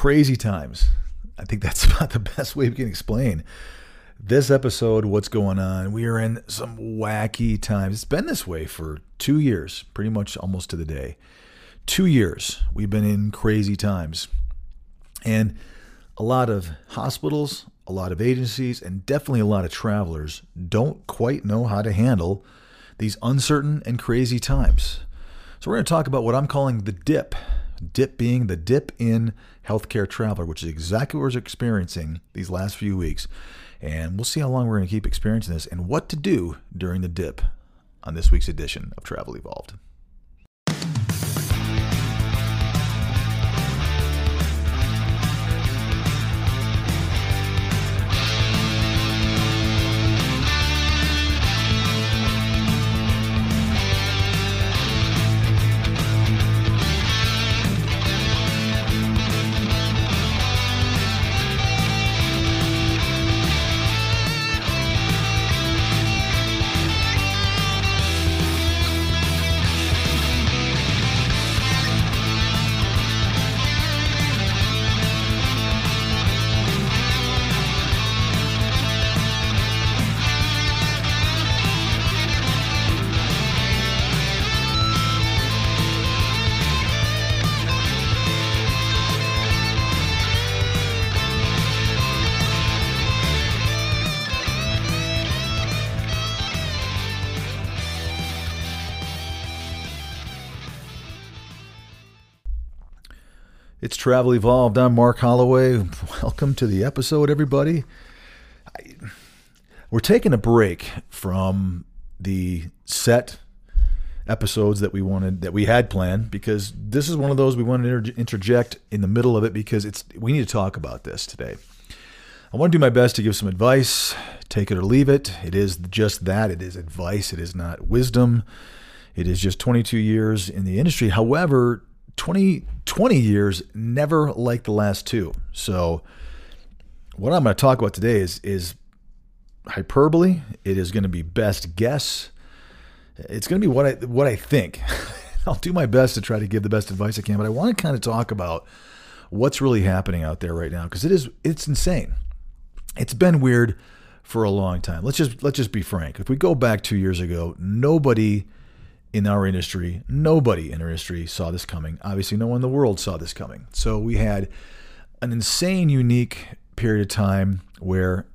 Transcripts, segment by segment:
crazy times. I think that's about the best way we can explain this episode, what's going on. We are in some wacky times. It's been this way for two years, pretty much almost to the day. Two years, we've been in crazy times. And a lot of hospitals, a lot of agencies, and definitely a lot of travelers don't quite know how to handle these uncertain and crazy times. So, we're going to talk about what I'm calling the dip. Dip being the dip in healthcare traveler, which is exactly what we're experiencing these last few weeks. And we'll see how long we're going to keep experiencing this and what to do during the dip on this week's edition of Travel Evolved. It's Travel Evolved. I'm Mark Holloway. Welcome to the episode, everybody. I, we're taking a break from the set episodes that we wanted that we had planned because this is one of those we wanted to interject in the middle of it because it's we need to talk about this today. I want to do my best to give some advice, take it or leave it. It is just that. It is advice. It is not wisdom. It is just 22 years in the industry. However, 20, 20 years never like the last two. So what I'm going to talk about today is is hyperbole. It is going to be best guess. It's going to be what I what I think. I'll do my best to try to give the best advice I can, but I want to kind of talk about what's really happening out there right now because it is it's insane. It's been weird for a long time. Let's just let's just be frank. If we go back 2 years ago, nobody in our industry, nobody in our industry saw this coming. Obviously, no one in the world saw this coming. So we had an insane, unique period of time where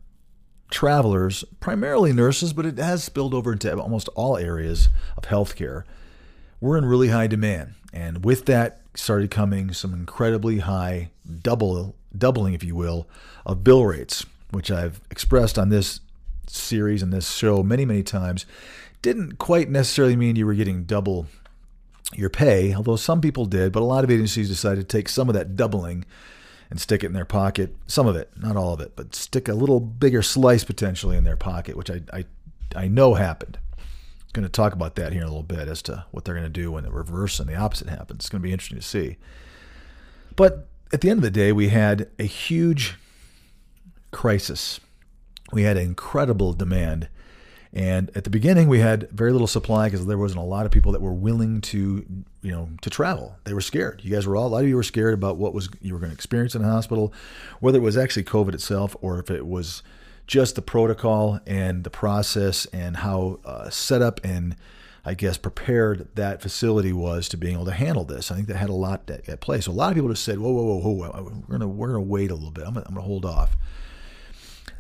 travelers, primarily nurses, but it has spilled over into almost all areas of healthcare, were in really high demand. And with that started coming some incredibly high double doubling, if you will, of bill rates, which I've expressed on this series and this show many, many times didn't quite necessarily mean you were getting double your pay, although some people did, but a lot of agencies decided to take some of that doubling and stick it in their pocket. Some of it, not all of it, but stick a little bigger slice potentially in their pocket, which I, I, I know happened. Going to talk about that here in a little bit as to what they're going to do when the reverse and the opposite happens. It's going to be interesting to see. But at the end of the day, we had a huge crisis. We had incredible demand and at the beginning, we had very little supply because there wasn't a lot of people that were willing to, you know, to travel. They were scared. You guys were all a lot of you were scared about what was you were going to experience in a hospital, whether it was actually COVID itself or if it was just the protocol and the process and how uh, set up and I guess prepared that facility was to being able to handle this. I think that had a lot at, at play. So a lot of people just said, "Whoa, whoa, whoa, whoa! We're gonna we're gonna wait a little bit. I'm gonna, I'm gonna hold off."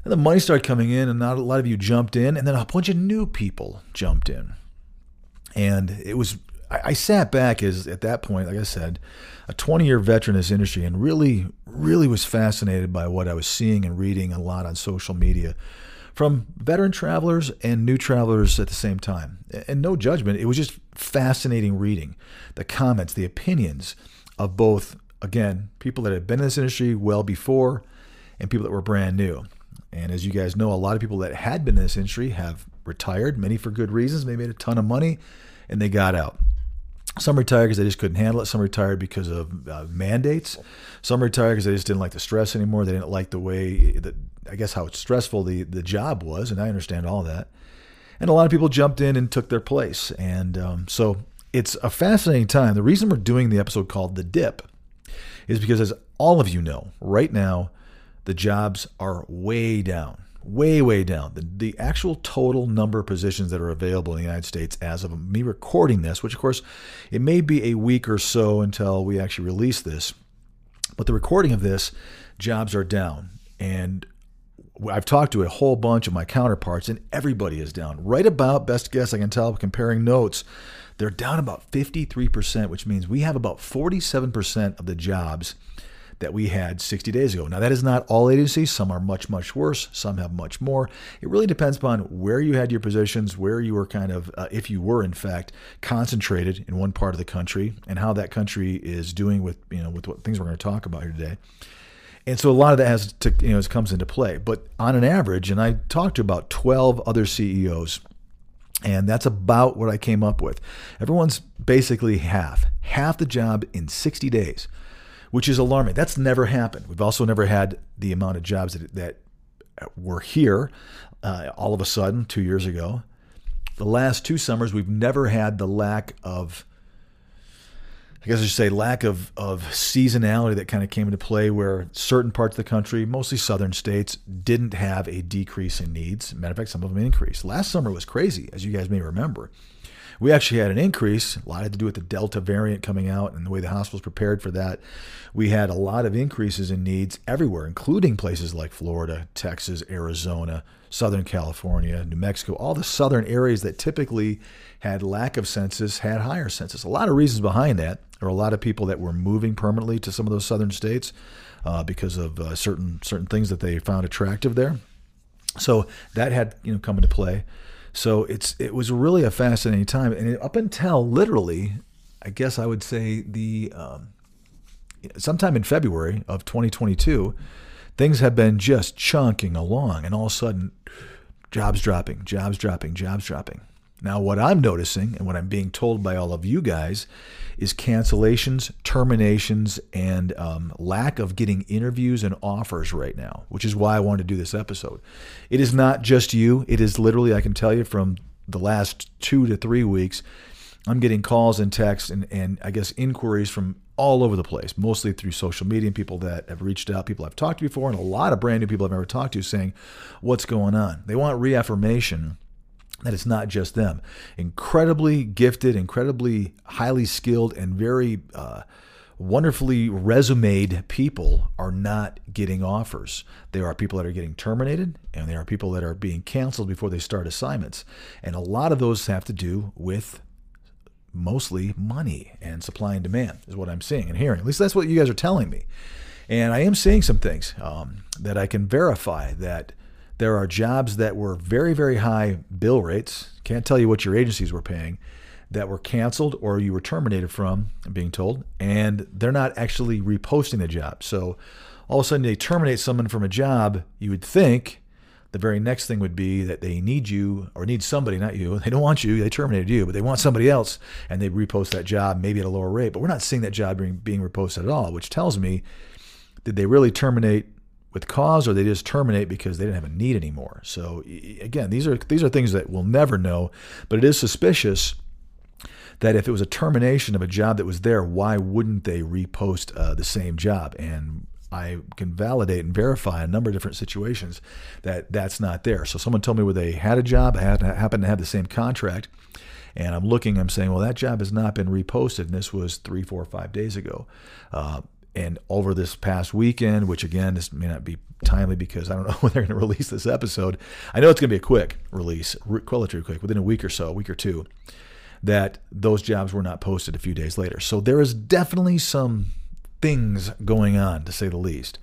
And the money started coming in, and not a lot of you jumped in, and then a bunch of new people jumped in. And it was, I, sat back as at that point, like I said, a 20 year veteran in this industry, and really, really was fascinated by what I was seeing and reading a lot on social media from veteran travelers and new travelers at the same time. And no judgment, it was just fascinating reading the comments, the opinions of both, again, people that had been in this industry well before and people that were brand new. And as you guys know, a lot of people that had been in this industry have retired, many for good reasons. They made a ton of money and they got out. Some retired because they just couldn't handle it. Some retired because of uh, mandates. Some retired because they just didn't like the stress anymore. They didn't like the way that, I guess, how stressful the, the job was. And I understand all that. And a lot of people jumped in and took their place. And um, so it's a fascinating time. The reason we're doing the episode called The Dip is because, as all of you know, right now, the jobs are way down, way, way down. The, the actual total number of positions that are available in the United States as of me recording this, which of course, it may be a week or so until we actually release this, but the recording of this, jobs are down. And I've talked to a whole bunch of my counterparts, and everybody is down. Right about, best guess I can tell, comparing notes, they're down about 53%, which means we have about 47% of the jobs that we had 60 days ago. Now, that is not all agencies. Some are much, much worse. Some have much more. It really depends upon where you had your positions, where you were kind of, uh, if you were in fact concentrated in one part of the country, and how that country is doing with, you know, with what things we're going to talk about here today. And so a lot of that has to, you know, comes into play. But on an average, and I talked to about 12 other CEOs, and that's about what I came up with. Everyone's basically half, half the job in 60 days, which is alarming. That's never happened. We've also never had the amount of jobs that, that were here uh, all of a sudden two years ago. The last two summers, we've never had the lack of I guess I should say lack of, of seasonality that kind of came into play where certain parts of the country, mostly southern states, didn't have a decrease in needs. Matter of fact, some of them increased. Last summer was crazy, as you guys may remember. We actually had an increase. A lot had to do with the Delta variant coming out and the way the hospitals prepared for that. We had a lot of increases in needs everywhere, including places like Florida, Texas, Arizona, Southern California, New Mexico, all the southern areas that typically had lack of census had higher census. A lot of reasons behind that. There were a lot of people that were moving permanently to some of those southern states uh, because of uh, certain certain things that they found attractive there. So that had you know come into play. So it's it was really a fascinating time, and up until literally, I guess I would say the um, sometime in February of 2022 things have been just chunking along, and all of a sudden, jobs dropping, jobs dropping, jobs dropping. Now, what I'm noticing and what I'm being told by all of you guys is cancellations, terminations, and um, lack of getting interviews and offers right now, which is why I wanted to do this episode. It is not just you, it is literally, I can tell you from the last two to three weeks, I'm getting calls and texts and, and I guess inquiries from all over the place, mostly through social media and people that have reached out, people I've talked to before, and a lot of brand new people I've never talked to saying, What's going on? They want reaffirmation that it's not just them. Incredibly gifted, incredibly highly skilled, and very uh, wonderfully resumed people are not getting offers. There are people that are getting terminated, and there are people that are being canceled before they start assignments. And a lot of those have to do with mostly money and supply and demand is what I'm seeing and hearing. At least that's what you guys are telling me. And I am seeing some things um, that I can verify that there are jobs that were very, very high bill rates. Can't tell you what your agencies were paying that were canceled or you were terminated from, being told, and they're not actually reposting the job. So all of a sudden they terminate someone from a job, you would think the very next thing would be that they need you or need somebody, not you. They don't want you, they terminated you, but they want somebody else and they repost that job maybe at a lower rate. But we're not seeing that job being reposted at all, which tells me did they really terminate with cause or they just terminate because they didn't have a need anymore. So again, these are these are things that we'll never know, but it is suspicious that if it was a termination of a job that was there, why wouldn't they repost uh, the same job? And I can validate and verify a number of different situations that that's not there. So someone told me where they had a job, happened to have the same contract, and I'm looking, I'm saying, well, that job has not been reposted, and this was three, four, five days ago. Uh, and over this past weekend, which again, this may not be timely because I don't know when they're going to release this episode. I know it's going to be a quick release, relatively quick, within a week or so, a week or two, that those jobs were not posted a few days later. So there is definitely some things going on, to say the least.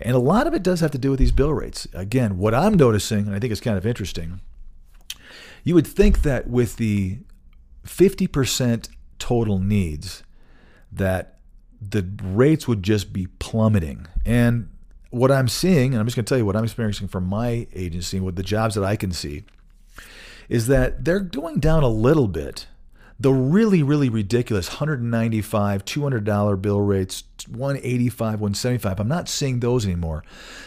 And a lot of it does have to do with these bill rates. Again, what I'm noticing, and I think it's kind of interesting, you would think that with the 50% total needs, that the rates would just be plummeting. And what I'm seeing, and I'm just going to tell you what I'm experiencing from my agency with the jobs that I can see, is that they're going down a little bit. The really, really ridiculous 195, $200 bill rates, 185 175 I'm not seeing those anymore.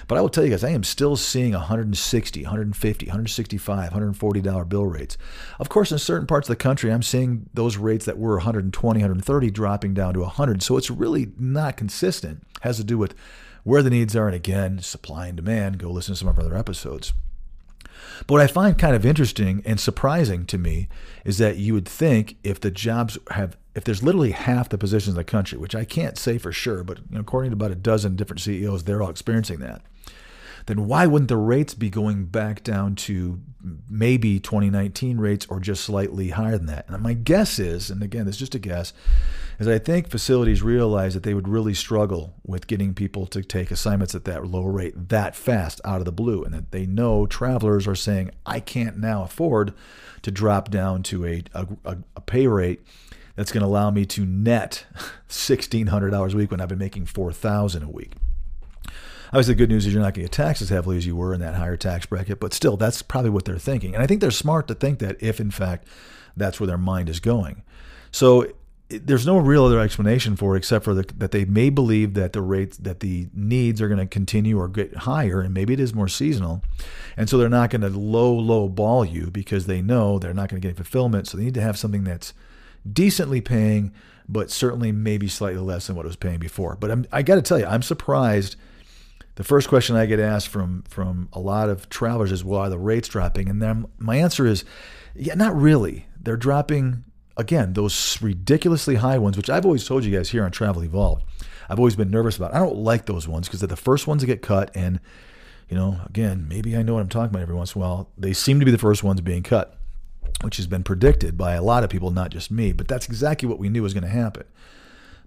But I will tell you guys, I am still seeing 160 150 165 $140 bill rates. Of course, in certain parts of the country, I'm seeing those rates that were 120 130 dropping down to 100 So it's really not consistent. It has to do with where the needs are. And again, supply and demand. Go listen to some of our other episodes. But what I find kind of interesting and surprising to me is that you would think if the jobs have, if there's literally half the positions in the country, which I can't say for sure, but according to about a dozen different CEOs, they're all experiencing that then why wouldn't the rates be going back down to maybe 2019 rates or just slightly higher than that? And my guess is, and again, is just a guess, is I think facilities realize that they would really struggle with getting people to take assignments at that low rate that fast out of the blue, and that they know travelers are saying, I can't now afford to drop down to a, a, a pay rate that's going to allow me to net $1,600 a week when I've been making 4000 a week. Obviously, the good news is you're not going to get taxed as heavily as you were in that higher tax bracket, but still, that's probably what they're thinking. And I think they're smart to think that if, in fact, that's where their mind is going. So there's no real other explanation for it except for the, that they may believe that the rates that the needs are going to continue or get higher and maybe it is more seasonal and so they're not going to low low ball you because they know they're not going to get fulfillment so they need to have something that's decently paying but certainly maybe slightly less than what it was paying before but I'm, i got to tell you i'm surprised the first question I get asked from from a lot of travelers is, "Well, are the rates dropping?" And then my answer is, "Yeah, not really. They're dropping again those ridiculously high ones, which I've always told you guys here on Travel Evolved. I've always been nervous about. I don't like those ones because they're the first ones to get cut, and you know, again, maybe I know what I'm talking about every once in a while. They seem to be the first ones being cut, which has been predicted by a lot of people, not just me. But that's exactly what we knew was going to happen.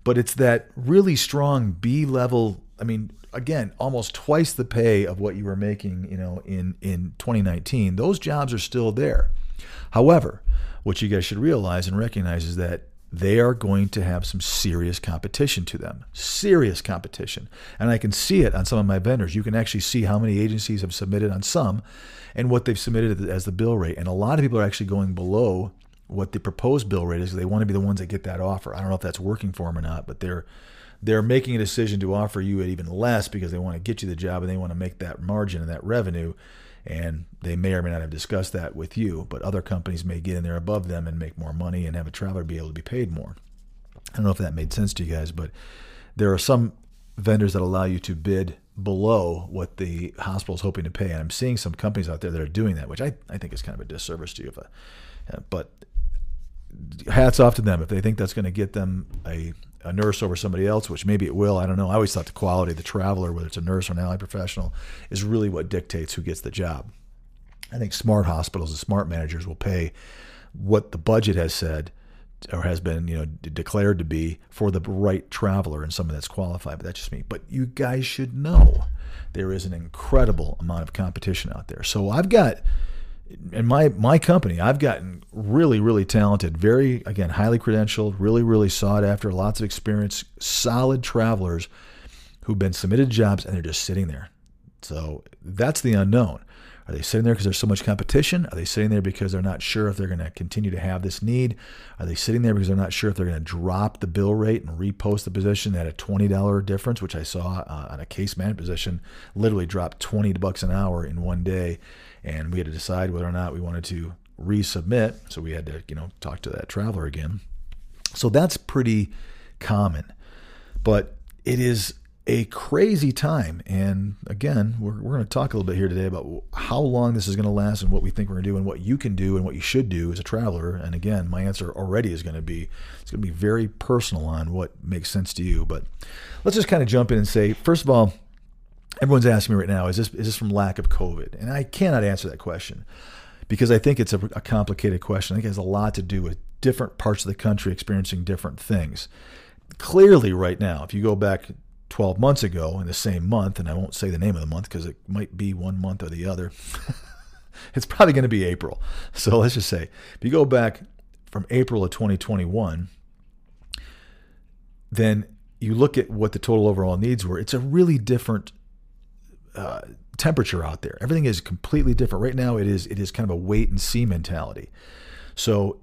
But it's that really strong B level. I mean, again almost twice the pay of what you were making you know in in 2019 those jobs are still there. However what you guys should realize and recognize is that they are going to have some serious competition to them serious competition. And i can see it on some of my vendors. You can actually see how many agencies have submitted on some and what they've submitted as the bill rate. And a lot of people are actually going below what the proposed bill rate is. They want to be the ones that get that offer. I don't know if that's working for them or not but they're they're making a decision to offer you it even less because they want to get you the job and they want to make that margin and that revenue. And they may or may not have discussed that with you, but other companies may get in there above them and make more money and have a traveler be able to be paid more. I don't know if that made sense to you guys, but there are some vendors that allow you to bid below what the hospital is hoping to pay. And I'm seeing some companies out there that are doing that, which I, I think is kind of a disservice to you. If I, but hats off to them if they think that's going to get them a a nurse over somebody else, which maybe it will. I don't know. I always thought the quality of the traveler, whether it's a nurse or an allied professional, is really what dictates who gets the job. I think smart hospitals and smart managers will pay what the budget has said or has been you know declared to be for the right traveler and someone that's qualified. But that's just me. But you guys should know there is an incredible amount of competition out there. So I've got in my my company, I've gotten really really talented, very again highly credentialed, really really sought after, lots of experience, solid travelers who've been submitted jobs and they're just sitting there. So that's the unknown. Are they sitting there because there's so much competition? Are they sitting there because they're not sure if they're going to continue to have this need? Are they sitting there because they're not sure if they're going to drop the bill rate and repost the position at a $20 difference, which I saw uh, on a case management position, literally dropped 20 bucks an hour in one day and we had to decide whether or not we wanted to resubmit. So we had to, you know, talk to that traveler again. So that's pretty common, but it is a crazy time. And again, we're, we're going to talk a little bit here today about how long this is going to last and what we think we're going to do and what you can do and what you should do as a traveler. And again, my answer already is going to be it's going to be very personal on what makes sense to you. But let's just kind of jump in and say, first of all, everyone's asking me right now, is this is this from lack of COVID? And I cannot answer that question because I think it's a, a, complicated question. I think it has a lot to do with different parts of the country experiencing different things. Clearly, right now, if you go back 12 months ago in the same month, and I won't say the name of the month because it might be one month or the other, it's probably going to be April. So let's just say if you go back from April of 2021, then you look at what the total overall needs were, it's a really different uh, temperature out there. Everything is completely different right now. It is it is kind of a wait and see mentality. So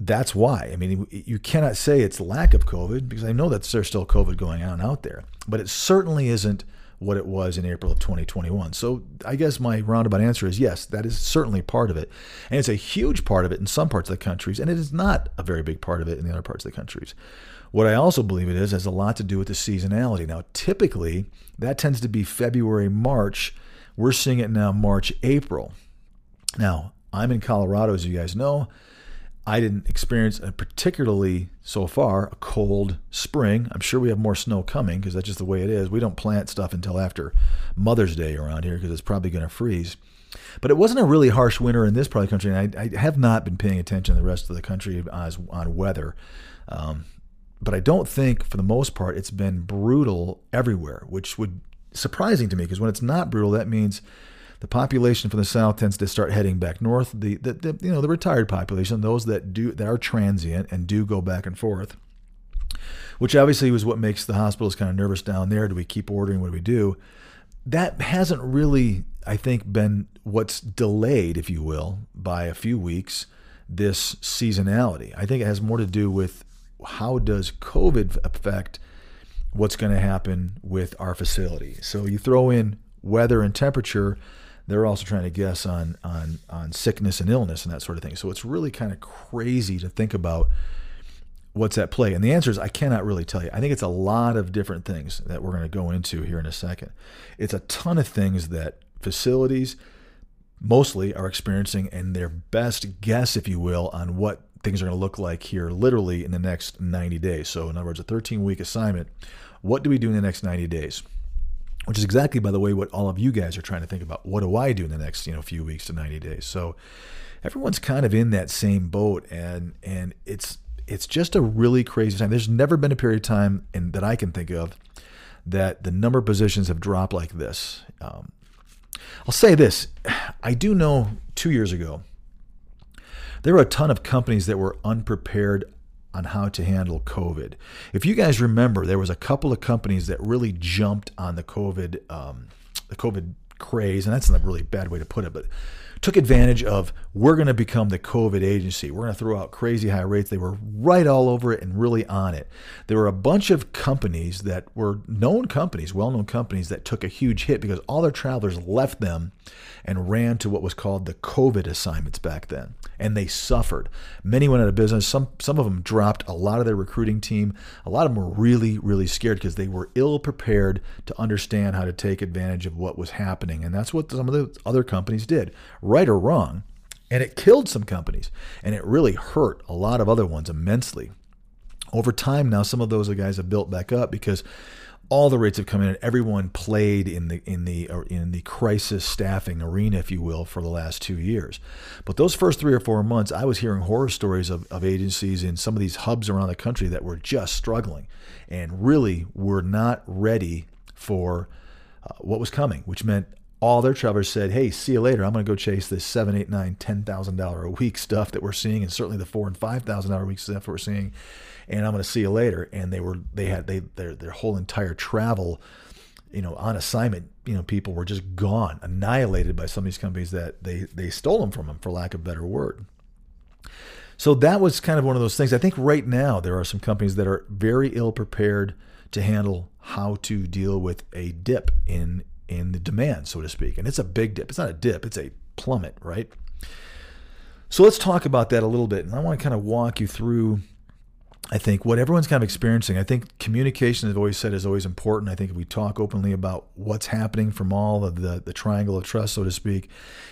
that's why. I mean, you cannot say it's lack of COVID because I know that there's still COVID going on out there, but it certainly isn't what it was in April of 2021. So I guess my roundabout answer is yes, that is certainly part of it. And it's a huge part of it in some parts of the countries, and it is not a very big part of it in the other parts of the countries. What I also believe it is has a lot to do with the seasonality. Now, typically, that tends to be February, March. We're seeing it now March, April. Now, I'm in Colorado, as you guys know. I didn't experience a particularly so far a cold spring. I'm sure we have more snow coming because that's just the way it is. We don't plant stuff until after Mother's Day around here because it's probably going to freeze. But it wasn't a really harsh winter in this part of the country, and I, I have not been paying attention to the rest of the country as, on weather. Um, but I don't think, for the most part, it's been brutal everywhere, which would surprising to me because when it's not brutal, that means the population from the south tends to start heading back north. The, the, the, you know the retired population, those that do that are transient and do go back and forth, which obviously was what makes the hospitals kind of nervous down there. Do we keep ordering? What do we do? That hasn't really, I think, been what's delayed, if you will, by a few weeks. This seasonality, I think, it has more to do with how does COVID affect what's going to happen with our facility. So you throw in weather and temperature they're also trying to guess on on on sickness and illness and that sort of thing. So it's really kind of crazy to think about what's at play. And the answer is I cannot really tell you. I think it's a lot of different things that we're going to go into here in a second. It's a ton of things that facilities mostly are experiencing and their best guess, if you will, on what things are going to look like here literally in the next 90 days. So, in other words, a 13 week assignment. What do we do in the next 90 days? which is exactly, by the way, what all of you guys are trying to think about. What do I do in the next, you know, few weeks to 90 days? So everyone's kind of in that same boat, and and it's it's just a really crazy time. There's never been a period of time that I can think of that the number of positions have dropped like this. Um, I'll say this: I do know two years ago there were a ton of companies that were unprepared on how to handle COVID. If you guys remember, there was a couple of companies that really jumped on the COVID, um, the COVID craze, and that's not a really bad way to put it, but took advantage of we're going to become the COVID agency. We're going to throw out crazy high rates. They were right all over it and really on it. There were a bunch of companies that were known companies, well known companies, that took a huge hit because all their travelers left them and ran to what was called the COVID assignments back then and they suffered. Many went out of business. Some some of them dropped a lot of their recruiting team. A lot of them were really really scared because they were ill prepared to understand how to take advantage of what was happening, and that's what some of the other companies did, right or wrong. And it killed some companies, and it really hurt a lot of other ones immensely. Over time, now some of those guys have built back up because all the rates have come in and everyone played in the in the in the crisis staffing arena if you will for the last two years but those first three or four months i was hearing horror stories of, of agencies in some of these hubs around the country that were just struggling and really were not ready for uh, what was coming which meant all their travelers said, "Hey, see you later. I'm going to go chase this seven, eight, nine, ten thousand dollar a week stuff that we're seeing, and certainly the four and five thousand dollar a week stuff we're seeing." And I'm going to see you later. And they were they had they their their whole entire travel, you know, on assignment, you know, people were just gone, annihilated by some of these companies that they they stole them from them, for lack of better word. So that was kind of one of those things. I think right now there are some companies that are very ill prepared to handle how to deal with a dip in in the demand, so to speak. And it's a big dip. It's not a dip, it's a plummet, right? So let's talk about that a little bit. And I want to kind of walk you through I think what everyone's kind of experiencing, I think communication, I've always said, is always important. I think if we talk openly about what's happening from all of the, the triangle of trust, so to speak,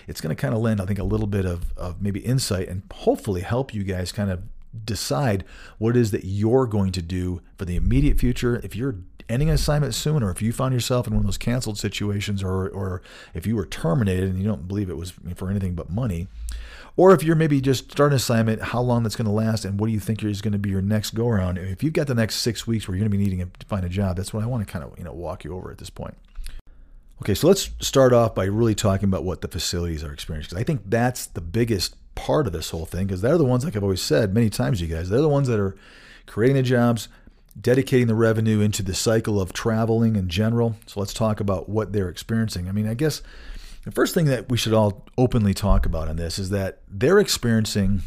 it's going to kind of lend, I think, a little bit of, of maybe insight and hopefully help you guys kind of decide what it is that you're going to do for the immediate future. If you're ending an assignment soon, or if you found yourself in one of those canceled situations, or, or if you were terminated and you don't believe it was for anything but money, or if you're maybe just starting an assignment, how long that's going to last, and what do you think is going to be your next go around? If you've got the next six weeks where you're going to be needing to find a job, that's what I want to kind of you know walk you over at this point. Okay, so let's start off by really talking about what the facilities are experiencing because I think that's the biggest part of this whole thing because they're the ones, like I've always said many times, you guys, they're the ones that are creating the jobs, dedicating the revenue into the cycle of traveling in general. So let's talk about what they're experiencing. I mean, I guess the first thing that we should all openly talk about on this is that they're experiencing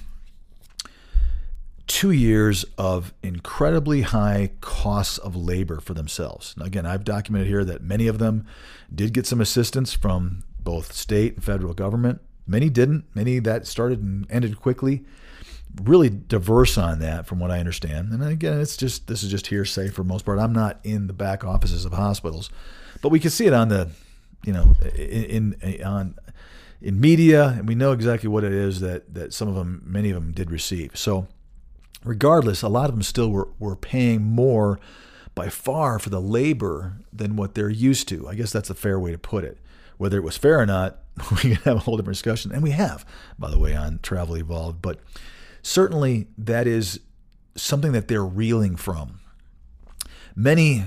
two years of incredibly high costs of labor for themselves. Now, again, I've documented here that many of them did get some assistance from both state and federal government. Many didn't. Many that started and ended quickly. Really diverse on that, from what I understand. And again, it's just this is just hearsay for most part. I'm not in the back offices of hospitals, but we can see it on the, you know, in, in on in media, and we know exactly what it is that that some of them, many of them, did receive. So regardless, a lot of them still were, were paying more by far for the labor than what they're used to. I guess that's a fair way to put it. Whether it was fair or not, we can have a whole different discussion. And we have, by the way, on Travel Evolved. But certainly that is something that they're reeling from. Many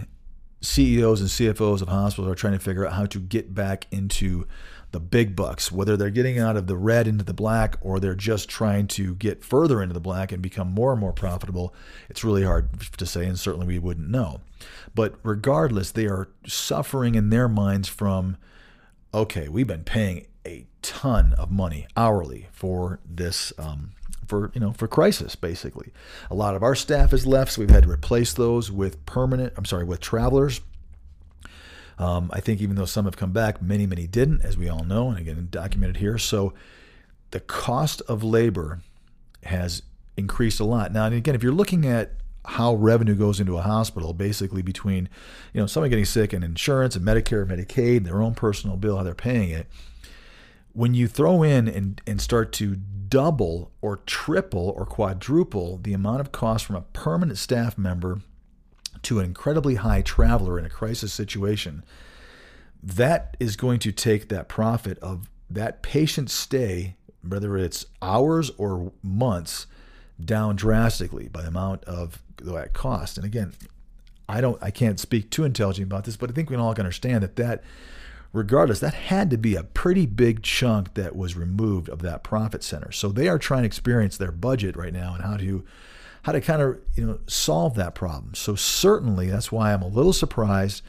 CEOs and CFOs of hospitals are trying to figure out how to get back into the big bucks, whether they're getting out of the red into the black or they're just trying to get further into the black and become more and more profitable, it's really hard to say, and certainly we wouldn't know. But regardless, they are suffering in their minds from okay, we've been paying a ton of money hourly for this. Um, for you know for crisis basically a lot of our staff has left so we've had to replace those with permanent i'm sorry with travelers um, I think even though some have come back, many, many didn't, as we all know, and again, documented here. So the cost of labor has increased a lot. Now, and again, if you're looking at how revenue goes into a hospital, basically between, you know, someone getting sick and insurance and Medicare, Medicaid, their own personal bill, how they're paying it. When you throw in and, and start to double or triple or quadruple the amount of cost from a permanent staff member to an incredibly high traveler in a crisis situation, that is going to take that profit of that patient stay, whether it's hours or months, down drastically by the amount of that cost. And again, I don't, I can't speak too intelligently about this, but I think we all can understand that that, regardless, that had to be a pretty big chunk that was removed of that profit center. So they are trying to experience their budget right now and how to how to kind of you know solve that problem. So certainly that's why I'm a little surprised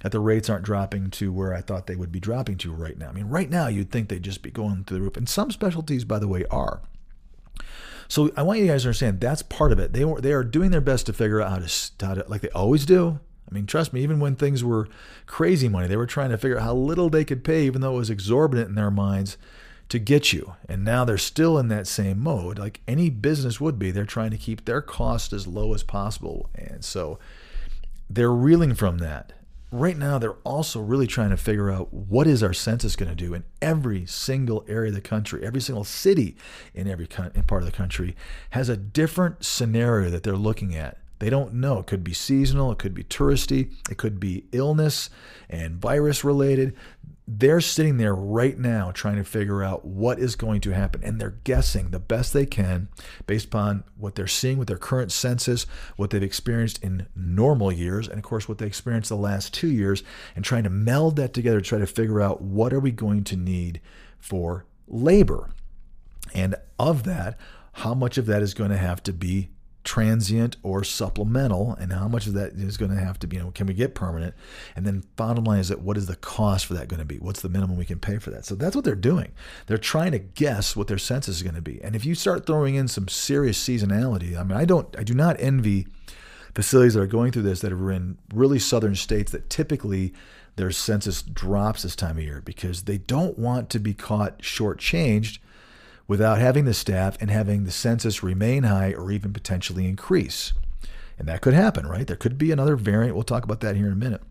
that the rates aren't dropping to where I thought they would be dropping to right now. I mean, right now you'd think they'd just be going through the roof, and some specialties, by the way, are. So I want you guys to understand that's part of it. They they are doing their best to figure out how to, how to like they always do. I mean, trust me, even when things were crazy money, they were trying to figure out how little they could pay, even though it was exorbitant in their minds to get you. And now they're still in that same mode, like any business would be. They're trying to keep their cost as low as possible. And so they're reeling from that. Right now, they're also really trying to figure out what is our census going to do in every single area of the country. Every single city in every part of the country has a different scenario that they're looking at. They don't know. It could be seasonal, it could be touristy, it could be illness and virus related they're sitting there right now trying to figure out what is going to happen and they're guessing the best they can based upon what they're seeing with their current census what they've experienced in normal years and of course what they experienced the last two years and trying to meld that together to try to figure out what are we going to need for labor and of that how much of that is going to have to be transient or supplemental and how much of that is going to have to be you know can we get permanent? And then bottom line is that what is the cost for that going to be? What's the minimum we can pay for that? So that's what they're doing. They're trying to guess what their census is going to be. And if you start throwing in some serious seasonality i mean i don't i do not envy facilities that are going through this that are in really southern states that typically their census drops this time of year because they don't want to be caught shortchanged without having the staff and having the census remain high or even potentially increase. And that could happen, right? There could be another variant. We'll talk about that here in a minute.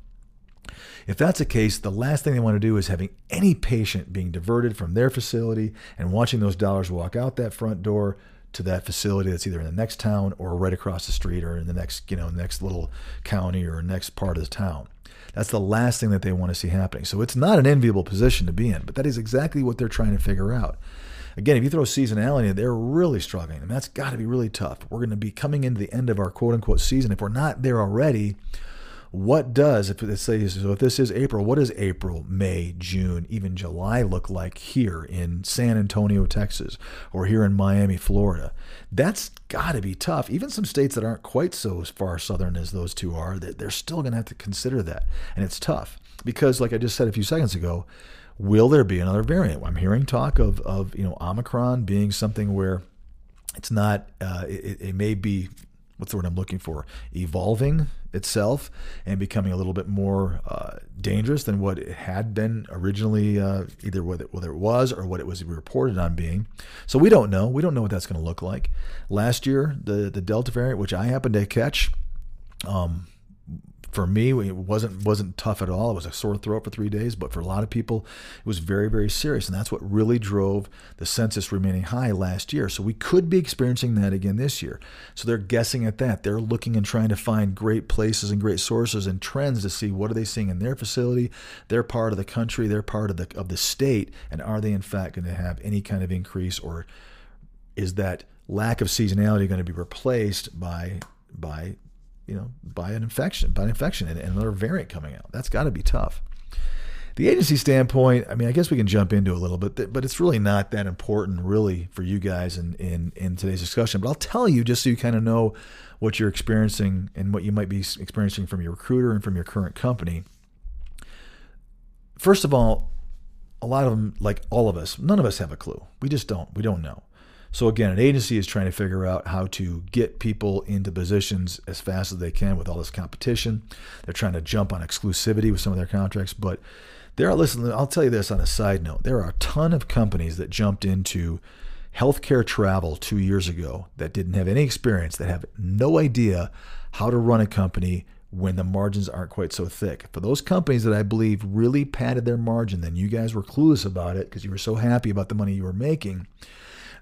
If that's the case, the last thing they want to do is having any patient being diverted from their facility and watching those dollars walk out that front door to that facility that's either in the next town or right across the street or in the next, you know, next little county or next part of the town. That's the last thing that they want to see happening. So it's not an enviable position to be in, but that is exactly what they're trying to figure out. Again, if you throw seasonality in, they're really struggling, and that's got to be really tough. We're going to be coming into the end of our quote unquote season. If we're not there already, what does if let's say so if this is April, what does April, May, June, even July look like here in San Antonio, Texas, or here in Miami, Florida? That's got to be tough. Even some states that aren't quite so far southern as those two are, they're still going to have to consider that, and it's tough because, like I just said a few seconds ago, Will there be another variant? I'm hearing talk of, of you know Omicron being something where It's not. Uh, it, it may be what's the word I'm looking for? Evolving itself and becoming a little bit more uh, dangerous than what it had been originally, uh, either whether, whether it was or what it was reported on being. So we don't know. We don't know what that's going to look like. Last year, the the Delta variant, which I happened to catch, um, for me, it wasn't wasn't tough at all. It was a sore throat for three days, but for a lot of people, it was very very serious, and that's what really drove the census remaining high last year. So we could be experiencing that again this year. So they're guessing at that. They're looking and trying to find great places and great sources and trends to see what are they seeing in their facility, their part of the country, their part of the of the state, and are they in fact going to have any kind of increase, or is that lack of seasonality going to be replaced by by you know, by an infection, by an infection and, another variant coming out. That's got to be tough. The agency standpoint, I mean, I guess we can jump into a little bit, but it's really not that important, really, for you guys in, in, in today's discussion. But I'll tell you just so you kind of know what you're experiencing and what you might be experiencing from your recruiter and from your current company. First of all, a lot of them, like all of us, none of us have a clue. We just don't. We don't know. So again, an agency is trying to figure out how to get people into positions as fast as they can with all this competition. They're trying to jump on exclusivity with some of their contracts, but there are listen, I'll tell you this on a side note. There are a ton of companies that jumped into healthcare travel 2 years ago that didn't have any experience, that have no idea how to run a company when the margins aren't quite so thick. For those companies that I believe really padded their margin, then you guys were clueless about it because you were so happy about the money you were making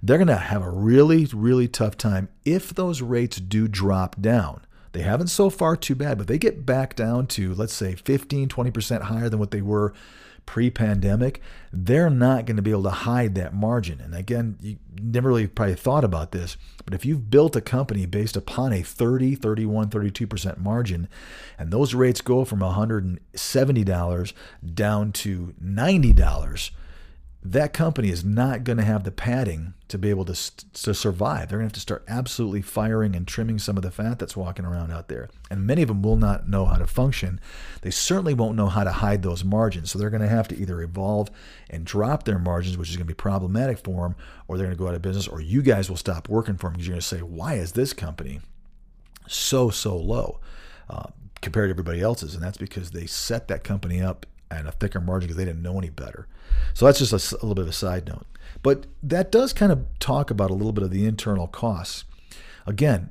they're going to have a really, really tough time if those rates do drop down. They haven't so far too bad, but they get back down to, let's say, 15, 20% higher than what they were pre pandemic, they're not going to be able to hide that margin. And again, you never really probably thought about this, but if you've built a company based upon a 30, 31, 32% margin, and those rates go from $170 down to $90, that company is not going to have the padding to be able to, to survive. They're going to have to start absolutely firing and trimming some of the fat that's walking around out there. And many of them will not know how to function. They certainly won't know how to hide those margins. So they're going to have to either evolve and drop their margins, which is going to be problematic for them, or they're going to go out of business, or you guys will stop working for them because you're going to say, why is this company so, so low? Uh, compared to everybody else's, and that's because they set that company up and a thicker margin because they didn't know any better. So that's just a, a, little bit of a side note. But that does kind of talk about a little bit of the internal costs. Again,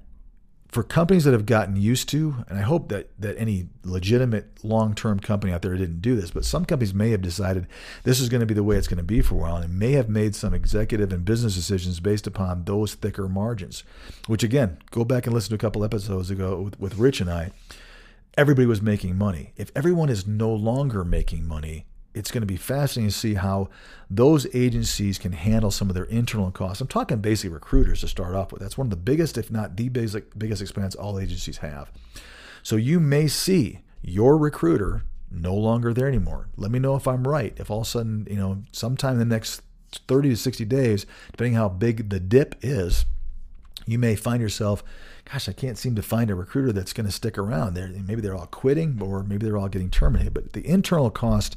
for companies that have gotten used to, and I hope that that any legitimate long-term company out there didn't do this, but some companies may have decided this is going to be the way it's going to be for a while, and may have made some executive and business decisions based upon those thicker margins. Which again, go back and listen to a couple episodes ago with, with Rich and I everybody was making money. If everyone is no longer making money, it's going to be fascinating to see how those agencies can handle some of their internal costs. I'm talking basically recruiters to start off with. That's one of the biggest, if not the biggest, biggest expense all agencies have. So you may see your recruiter no longer there anymore. Let me know if I'm right. If all of a sudden, you know, sometime in the next 30 to 60 days, depending how big the dip is, you may find yourself gosh, I can't seem to find a recruiter that's going to stick around. They're, maybe they're all quitting or maybe they're all getting terminated. But the internal cost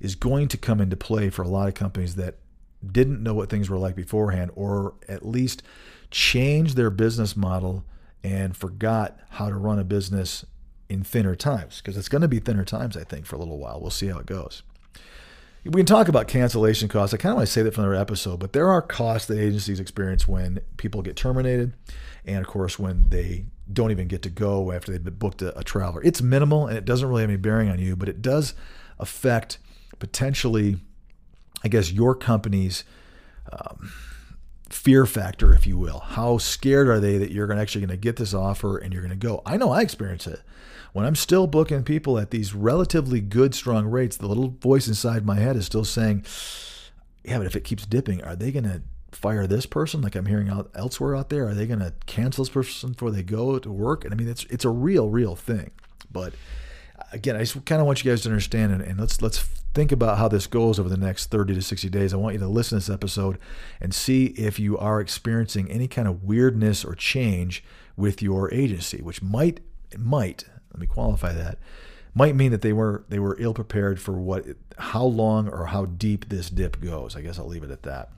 is going to come into play for a lot of companies that didn't know what things were like beforehand or at least changed their business model and forgot how to run a business in thinner times because it's going to be thinner times, I think, for a little while. We'll see how it goes. We can talk about cancellation costs. I kind of want to say that from another episode, but there are costs that agencies experience when people get terminated, and of course when they don't even get to go after they've booked a, a traveler. It's minimal and it doesn't really have any bearing on you, but it does affect potentially, I guess, your company's um, fear factor, if you will. How scared are they that you're actually going to get this offer and you're going to go? I know I experience it when I'm still booking people at these relatively good, strong rates, the little voice inside my head is still saying, yeah, but if it keeps dipping, are they going to fire this person like I'm hearing out elsewhere out there? Are they going to cancel this person before they go to work? And I mean, it's it's a real, real thing. But again, I just kind of want you guys to understand, and, and let's let's think about how this goes over the next 30 to 60 days. I want you to listen to this episode and see if you are experiencing any kind of weirdness or change with your agency, which might might let me qualify that might mean that they were they were ill prepared for what how long or how deep this dip goes. I guess I'll leave it at that.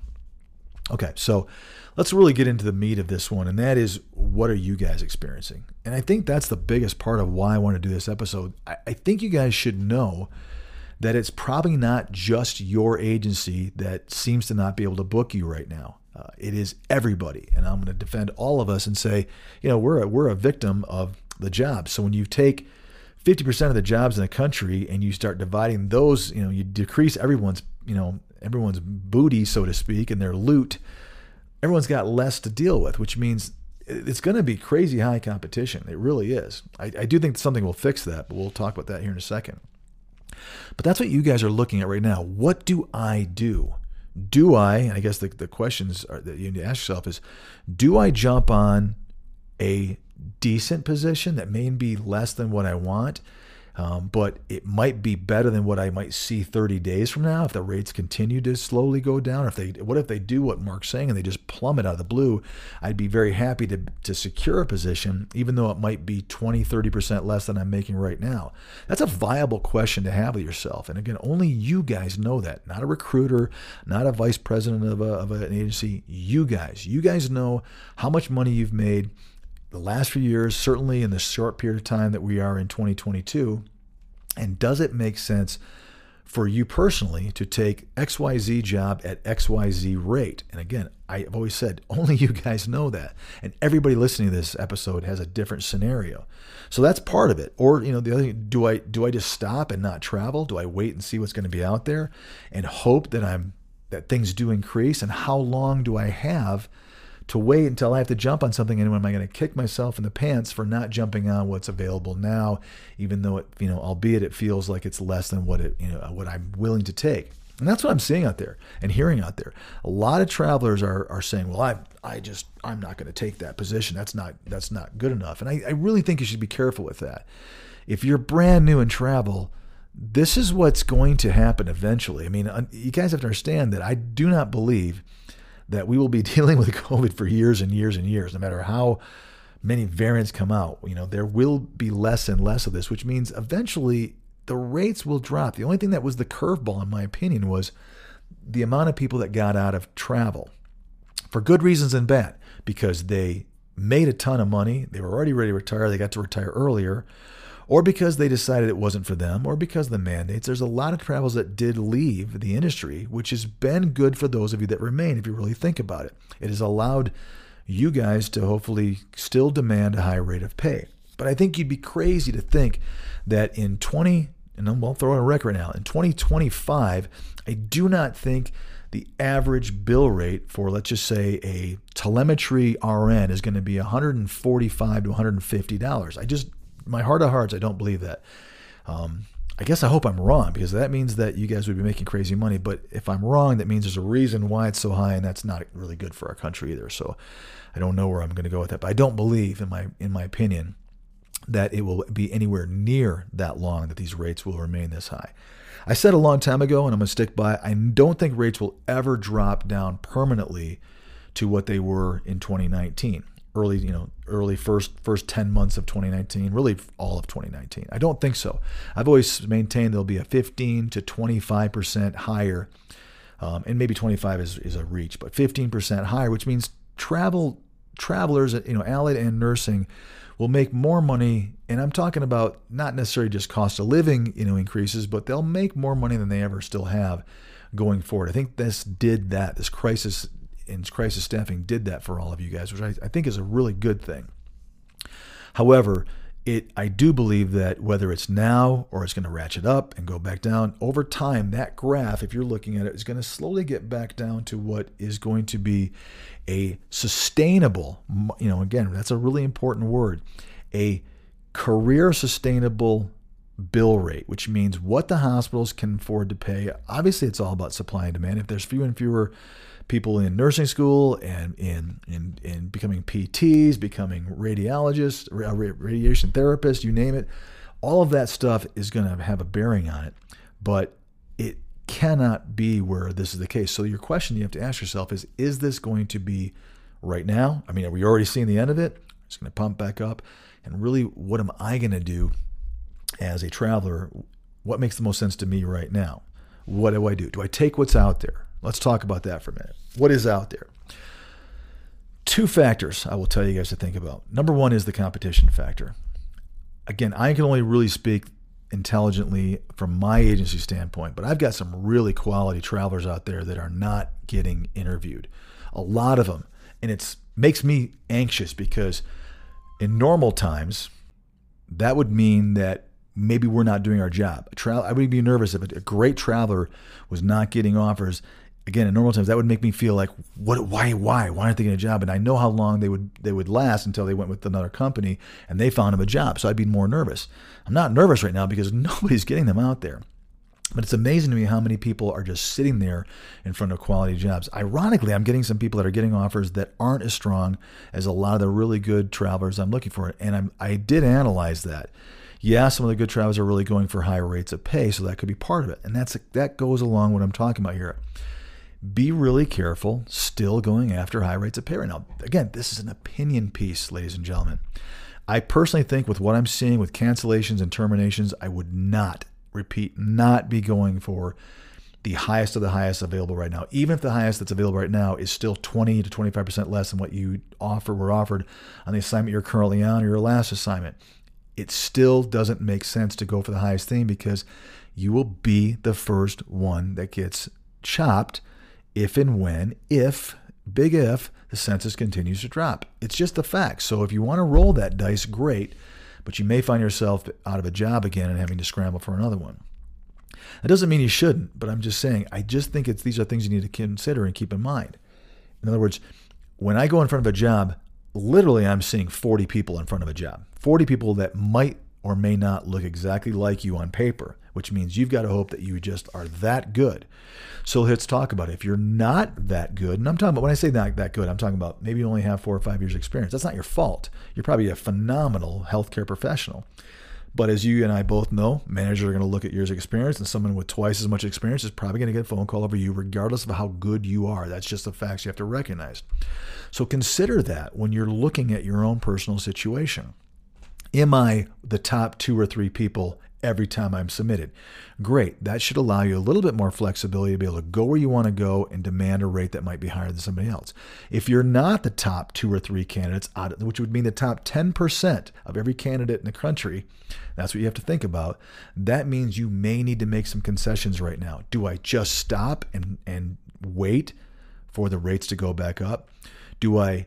Okay, so let's really get into the meat of this one, and that is what are you guys experiencing? And I think that's the biggest part of why I want to do this episode. I, I think you guys should know that it's probably not just your agency that seems to not be able to book you right now. Uh, it is everybody, and I'm going to defend all of us and say, you know, we're a, we're a victim of the jobs. So when you take 50% of the jobs in the country and you start dividing those, you know, you decrease everyone's, you know, everyone's booty, so to speak, and their loot. Everyone's got less to deal with, which means it's going to be crazy high competition. It really is. I, I do think something will fix that, but we'll talk about that here in a second. But that's what you guys are looking at right now. What do I do? Do I, I guess the, the questions are, that you need to ask yourself is do I jump on a decent position that may be less than what I want? Um, but it might be better than what I might see 30 days from now if the rates continue to slowly go down. If they, what if they do what Mark's saying and they just plummet out of the blue? I'd be very happy to to secure a position, even though it might be 20, 30 percent less than I'm making right now. That's a viable question to have with yourself. And again, only you guys know that. Not a recruiter, not a vice president of, a, of an agency. You guys, you guys know how much money you've made the last few years, certainly in the short period of time that we are in 2022? And does it make sense for you personally to take XYZ job at XYZ rate? And again, I've always said only you guys know that. And everybody listening to this episode has a different scenario. So that's part of it. Or, you know, the other thing, do I do I just stop and not travel? Do I wait and see what's going to be out there and hope that I'm that things do increase? And how long do I have to wait until I have to jump on something and when am I going to kick myself in the pants for not jumping on what's available now, even though it, you know, albeit it feels like it's less than what it, you know, what I'm willing to take. And that's what I'm seeing out there and hearing out there. A lot of travelers are, are saying, well, I, I just, I'm not going to take that position. That's not, that's not good enough. And I, I really think you should be careful with that. If you're brand new in travel, this is what's going to happen eventually. I mean, you guys have to understand that I do not believe that we will be dealing with COVID for years and years and years, no matter how many variants come out. You know, there will be less and less of this, which means eventually the rates will drop. The only thing that was the curveball, in my opinion, was the amount of people that got out of travel for good reasons and bad, because they made a ton of money. They were already ready to retire. They got to retire earlier or because they decided it wasn't for them, or because of the mandates. There's a lot of travels that did leave the industry, which has been good for those of you that remain, if you really think about it. It has allowed you guys to hopefully still demand a high rate of pay. But I think you'd be crazy to think that in 20, and I'll throw in a record now, in 2025, I do not think the average bill rate for, let's just say, a telemetry RN is going to be 145 to 150 dollars. I just my heart of hearts, I don't believe that. Um, I guess I hope I'm wrong because that means that you guys would be making crazy money. But if I'm wrong, that means there's a reason why it's so high, and that's not really good for our country either. So I don't know where I'm going to go with that. But I don't believe, in my in my opinion, that it will be anywhere near that long that these rates will remain this high. I said a long time ago, and I'm going to stick by. I don't think rates will ever drop down permanently to what they were in 2019 early, you know, early first first 10 months of 2019, really all of 2019. I don't think so. I've always maintained there'll be a 15 to 25% higher, um, and maybe 25 is, is a reach, but 15% higher, which means travel travelers, you know, allied and nursing will make more money and i'm talking about not necessarily just cost of living you know increases but they'll make more money than they ever still have going forward i think this did that this crisis and crisis staffing did that for all of you guys, which I, I think is a really good thing. However, it I do believe that whether it's now or it's going to ratchet up and go back down over time, that graph, if you're looking at it, is going to slowly get back down to what is going to be a sustainable. You know, again, that's a really important word, a career sustainable bill rate, which means what the hospitals can afford to pay. Obviously, it's all about supply and demand. If there's fewer and fewer people in nursing school and in in, in becoming PTs, becoming radiologists, radiation therapists, you name it. All of that stuff is going to have a bearing on it, but it cannot be where this is the case. So your question you have to ask yourself is: Is this going to be right now? I mean, are we already seeing the end of it? It's going to pump back up, and really, what am I going to do as a traveler? What makes the most sense to me right now? What do I do? Do I take what's out there? Let's talk about that for a minute. What is out there? Two factors I will tell you guys to think about. Number one is the competition factor. Again, I can only really speak intelligently from my agency standpoint, but I've got some really quality travelers out there that are not getting interviewed. A lot of them. And it makes me anxious because in normal times, that would mean that maybe we're not doing our job. Tra- I would be nervous if a great traveler was not getting offers. Again, in normal times, that would make me feel like, what? Why? Why? Why aren't they getting a job? And I know how long they would they would last until they went with another company and they found them a job. So I'd be more nervous. I'm not nervous right now because nobody's getting them out there. But it's amazing to me how many people are just sitting there in front of quality jobs. Ironically, I'm getting some people that are getting offers that aren't as strong as a lot of the really good travelers I'm looking for. And I'm, I did analyze that yeah, some of the good travelers are really going for higher rates of pay, so that could be part of it. And that's that goes along what I'm talking about here. Be really careful, still going after high rates of pay right now. Again, this is an opinion piece, ladies and gentlemen. I personally think with what I'm seeing with cancellations and terminations, I would not repeat, not be going for the highest of the highest available right now. Even if the highest that's available right now is still 20 to 25% less than what you offer were offered on the assignment you're currently on or your last assignment it still doesn't make sense to go for the highest thing because you will be the first one that gets chopped if and when, if, big if, the census continues to drop. It's just a fact. So if you want to roll that dice, great, but you may find yourself out of a job again and having to scramble for another one. That doesn't mean you shouldn't, but I'm just saying, I just think it's these are things you need to consider and keep in mind. In other words, when I go in front of a job, literally I'm seeing 40 people in front of a job. 40 people that might or may not look exactly like you on paper, which means you've got to hope that you just are that good. So let's talk about it. If you're not that good, and I'm talking about when I say not that good, I'm talking about maybe you only have four or five years experience. That's not your fault. You're probably a phenomenal healthcare professional. But as you and I both know, managers are going to look at years of experience, and someone with twice as much experience is probably going to get a phone call over you, regardless of how good you are. That's just the facts you have to recognize. So consider that when you're looking at your own personal situation. Am I the top two or three people every time I'm submitted? Great. That should allow you a little bit more flexibility to be able to go where you want to go and demand a rate that might be higher than somebody else. If you're not the top two or three candidates, which would mean the top 10% of every candidate in the country, that's what you have to think about. That means you may need to make some concessions right now. Do I just stop and, and wait for the rates to go back up? Do I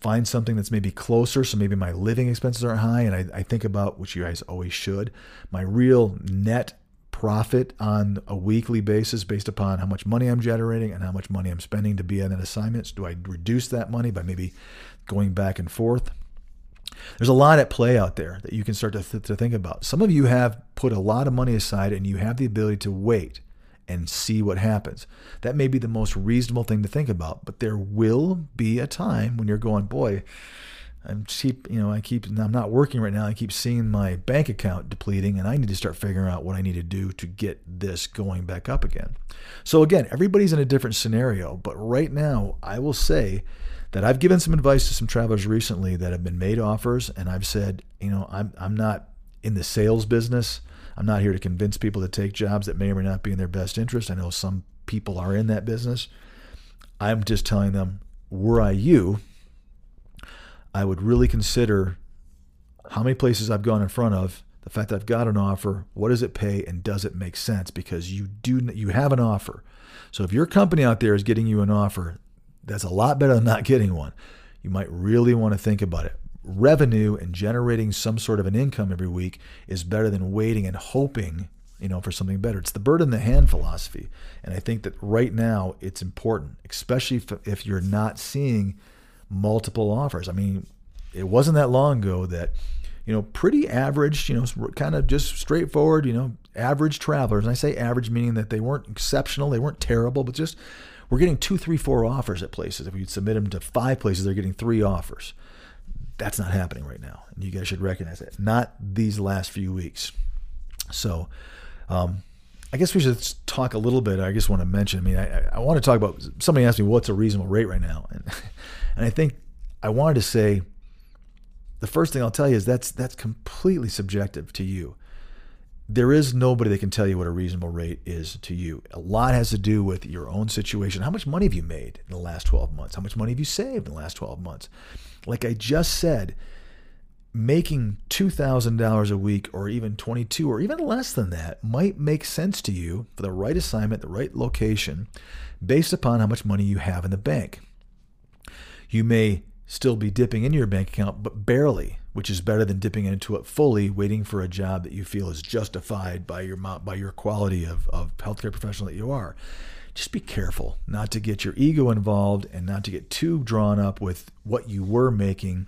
find something that's maybe closer so maybe my living expenses aren't high and I, I, think about which you guys always should my real net profit on a weekly basis based upon how much money i'm generating and how much money i'm spending to be on an assignment. Do i reduce that money by maybe going back and forth? There's a lot at play out there that you can start to, th- to think about. Some of you have put a lot of money aside and you have the ability to wait and see what happens. That may be the most reasonable thing to think about, but there will be a time when you're going, boy, I'm cheap, you know, I keep I'm not working right now. I keep seeing my bank account depleting and I need to start figuring out what I need to do to get this going back up again. So again, everybody's in a different scenario, but right now I will say that I've given some advice to some travelers recently that have been made offers and I've said, you know, I'm I'm not in the sales business. I'm not here to convince people to take jobs that may or may not be in their best interest. I know some people are in that business. I'm just telling them, were I you, I would really consider how many places I've gone in front of, the fact that I've got an offer, what does it pay, and does it make sense? Because you do you have an offer. So if your company out there is getting you an offer, that's a lot better than not getting one. You might really want to think about it revenue and generating some sort of an income every week is better than waiting and hoping you know for something better. It's the bird in the hand philosophy. And i think that right now it's important especially if, if you're not seeing multiple offers. I mean it wasn't that long ago that you know pretty average you know kind of just straightforward you know average travelers. And i say average meaning that they weren't exceptional they weren't terrible but just we're getting two three four offers at places. If you submit them to five places they're getting three offers that's not happening right now. And you guys should recognize that. Not these last few weeks. So, um, I guess we should talk a little bit. I just want to mention. I mean, I, I want to talk about. Somebody asked me what's a reasonable rate right now, and and I think I wanted to say the first thing I'll tell you is that's that's completely subjective to you. there is nobody that can tell you what a reasonable rate is to you. A lot has to do with your own situation. How much money have you made in the last 12 months? How much money have you saved in the last 12 months? Like I just said, making $2,000 a week or even 22 or even less than that might make sense to you for the right assignment, the right location, based upon how much money you have in the bank. You may still be dipping into your bank account, but barely, which is better than dipping into it fully, waiting for a job that you feel is justified by your by your quality of, of healthcare professional that you are. Just be careful not to get your ego involved and not to get too drawn up with what you were making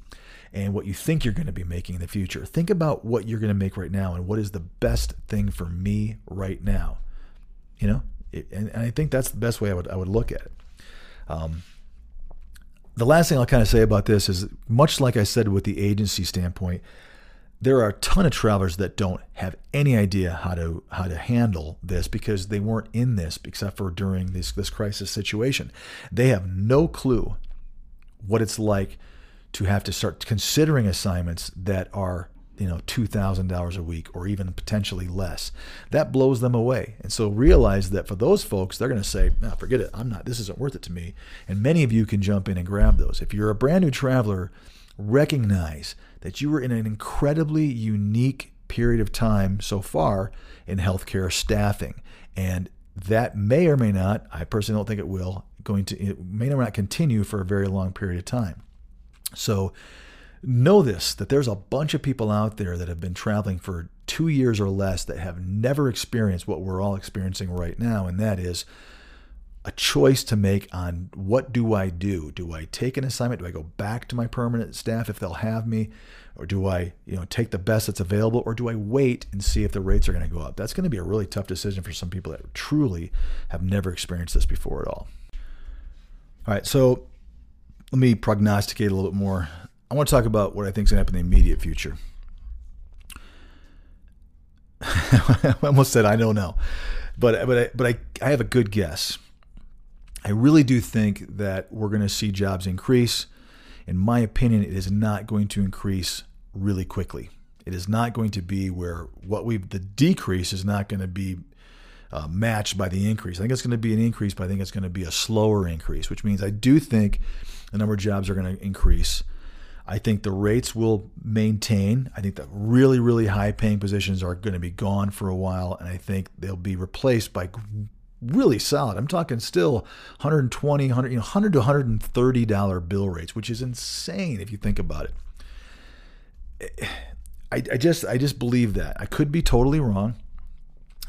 and what you think you're going to be making in the future. Think about what you're going to make right now and what is the best thing for me right now. You know, it, and, and, I think that's the best way I would I would look at it. Um, the last thing I'll kind of say about this is much like I said with the agency standpoint, there are a ton of travelers that don't have any idea how to how to handle this because they weren't in this except for during this this crisis situation. They have no clue what it's like to have to start considering assignments that are you know $2000 a week or even potentially less. That blows them away. And so realize that for those folks they're going to say forget it. I'm not this isn't worth it to me. And many of you can jump in and grab those. If you're a brand new traveler recognize that you were in an incredibly unique period of time so far in healthcare staffing. And that may or may not i personally don't think it will going to it may or may not continue for a very long period of time. So know this that there's a bunch of people out there that have been traveling for two years or less that have never experienced what we're all experiencing right now, and that is a choice to make on what do I do? Do I take an assignment? Do I go back to my permanent staff if they'll have me? Or do I, you know, take the best that's available? Or do I wait and see if the rates are going to go up? That's going to be a really tough decision for some people that truly have never experienced this before at all. All right, so let me prognosticate a little bit more. I want to talk about what I think is going to happen in the immediate future. I almost said I don't know, but but I, but I, I have a good guess. I really do think that we're going to see jobs increase. In my opinion, it is not going to increase really quickly. It is not going to be where what we've the decrease is not going to be uh, matched by the increase. I think it's going to be an increase, but I think it's going to be a slower increase, which means I do think the number of jobs are going to increase. I think the rates will maintain. I think the really, really high paying positions are going to be gone for a while, and I think they'll be replaced by really solid. I'm talking still 120, 100, you know, 100 to 130 dollar bill rates, which is insane if you think about it. I, I just, I just believe that. I could be totally wrong,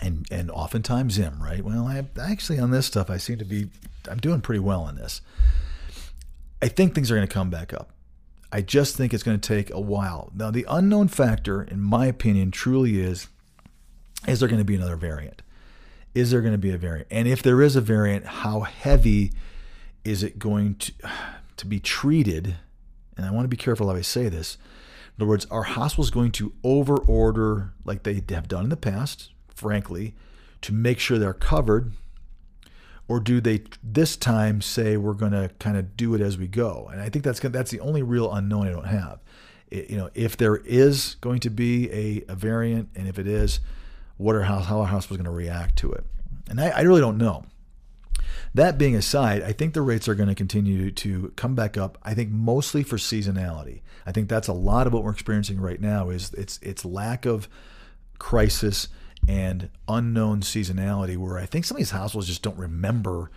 and and oftentimes am right. Well, I actually on this stuff, I seem to be, I'm doing pretty well on this. I think things are going to come back up. I just think it's going to take a while. Now, the unknown factor, in my opinion, truly is is there going to be another variant? Is there going to be a variant? And if there is a variant, how heavy is it going to, to be treated? And I want to be careful how I say this. In other words, are hospitals going to over order like they have done in the past, frankly, to make sure they're covered or do they this time say we're going to kind of do it as we go? And I think that's that's the only real unknown I don't have. It, you know, if there is going to be a, a variant, and if it is, what are how how are hospitals going to react to it? And I, I really don't know. That being aside, I think the rates are going to continue to come back up. I think mostly for seasonality. I think that's a lot of what we're experiencing right now is it's it's lack of crisis and unknown seasonality where I think some of these households just don't remember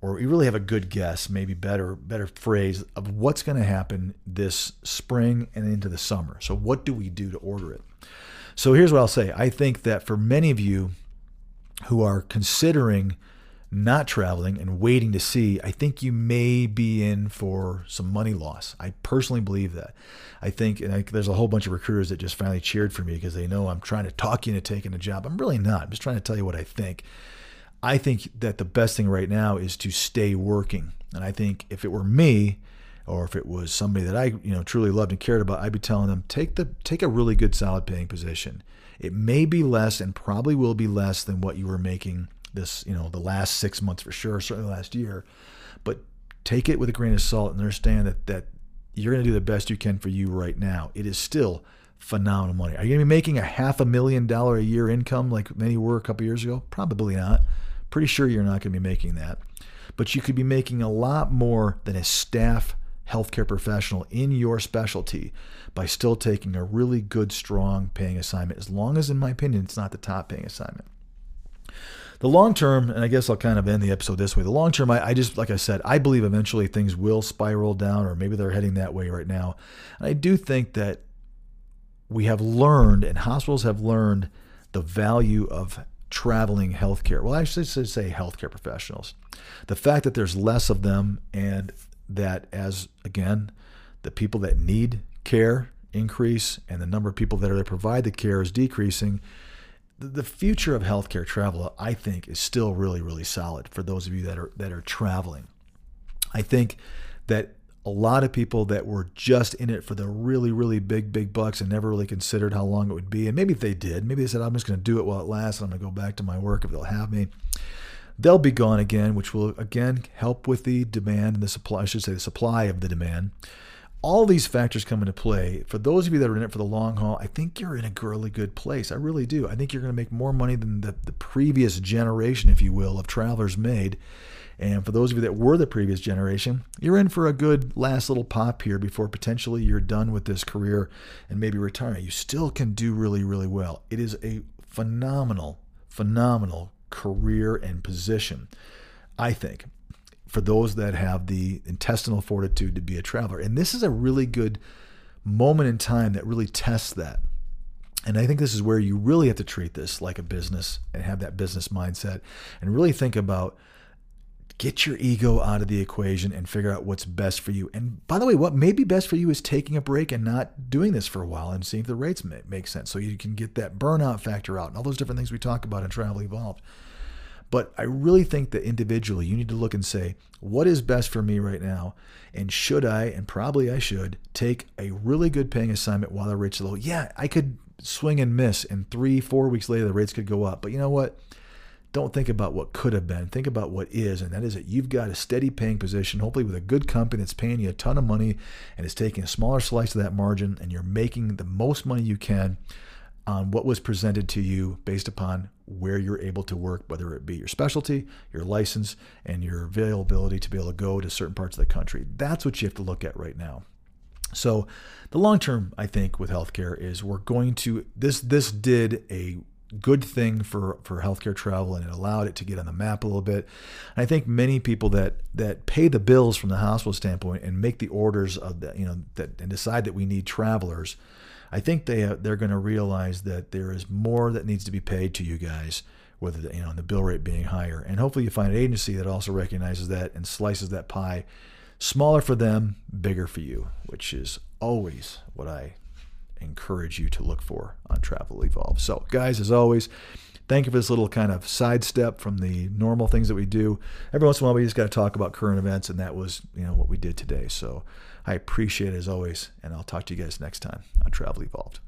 or you really have a good guess, maybe better better phrase of what's going to happen this spring and into the summer. So what do we do to order it? So here's what I'll say. I think that for many of you who are considering not traveling and waiting to see, I think you may be in for some money loss. I personally believe that. I think, and I, there's a whole bunch of recruiters that just finally cheered for me because they know I'm trying to talk you into taking a job. I'm really not. I'm just trying to tell you what I think. I think that the best thing right now is to stay working. And I think if it were me, or if it was somebody that I, you know, truly loved and cared about, I'd be telling them take the take a really good solid paying position. It may be less and probably will be less than what you were making this, you know, the last six months for sure, certainly last year. But take it with a grain of salt and understand that that you're going to do the best you can for you right now. It is still phenomenal money. Are you going to be making a half a million dollar a year income like many were a couple years ago? Probably not. Pretty sure you're not going to be making that. But you could be making a lot more than a staff healthcare professional in your specialty by still taking a really good, strong paying assignment, as long as, in my opinion, it's not the top paying assignment. The long term, and I guess I'll kind of end the episode this way. The long term, I, I, just, like I said, I believe eventually things will spiral down, or maybe they're heading that way right now. And I do think that we have learned, and hospitals have learned, the value of traveling healthcare. Well, I should say healthcare professionals. The fact that there's less of them, and that as again, the people that need care increase, and the number of people that are to provide the care is decreasing the future of healthcare travel, I think, is still really, really solid for those of you that are that are traveling. I think that a lot of people that were just in it for the really, really big, big bucks and never really considered how long it would be. And maybe if they did, maybe they said, I'm just going to do it while it lasts and I'm going to go back to my work if they'll have me. They'll be gone again, which will again help with the demand and the supply, I should say, the supply of the demand all these factors come into play. For those of you that are in it for the long haul, I think you're in a really good place. I really do. I think you're going to make more money than the, the previous generation, if you will, of travelers made. And for those of you that were the previous generation, you're in for a good last little pop here before potentially you're done with this career and maybe retiring. You still can do really, really well. It is a phenomenal, phenomenal career and position, I think for those that have the intestinal fortitude to be a traveler. And this is a really good moment in time that really tests that. And I think this is where you really have to treat this like a business and have that business mindset and really think about get your ego out of the equation and figure out what's best for you. And by the way, what may be best for you is taking a break and not doing this for a while and seeing if the rates make sense so you can get that burnout factor out and all those different things we talk about in Travel Evolved. But I really think that individually, you need to look and say, what is best for me right now? And should I, and probably I should, take a really good paying assignment while the rates are low? Yeah, I could swing and miss, and three, four weeks later, the rates could go up. But you know what? Don't think about what could have been. Think about what is, and that is that you've got a steady paying position, hopefully with a good company that's paying you a ton of money and is taking a smaller slice of that margin, and you're making the most money you can on what was presented to you based upon where you're able to work, whether it be your specialty, your license, and your availability to be able to go to certain parts of the country. That's what you have to look at right now. So, the long term, I think, with healthcare is we're going to this this did a good thing for for healthcare travel and it allowed it to get on the map a little bit. And I think many people that that pay the bills from the hospital standpoint and make the orders of the you know that and decide that we need travelers I think they they're going to realize that there is more that needs to be paid to you guys, whether you know the bill rate being higher, and hopefully you find an agency that also recognizes that and slices that pie smaller for them, bigger for you, which is always what I encourage you to look for on Travel Evolve. So, guys, as always. Thank you for this little kind of sidestep from the normal things that we do. Every once in a while, we just got to talk about current events, and that was, you know, what we did today. So, I appreciate it as always, and I'll talk to you guys next time on Travel Evolved.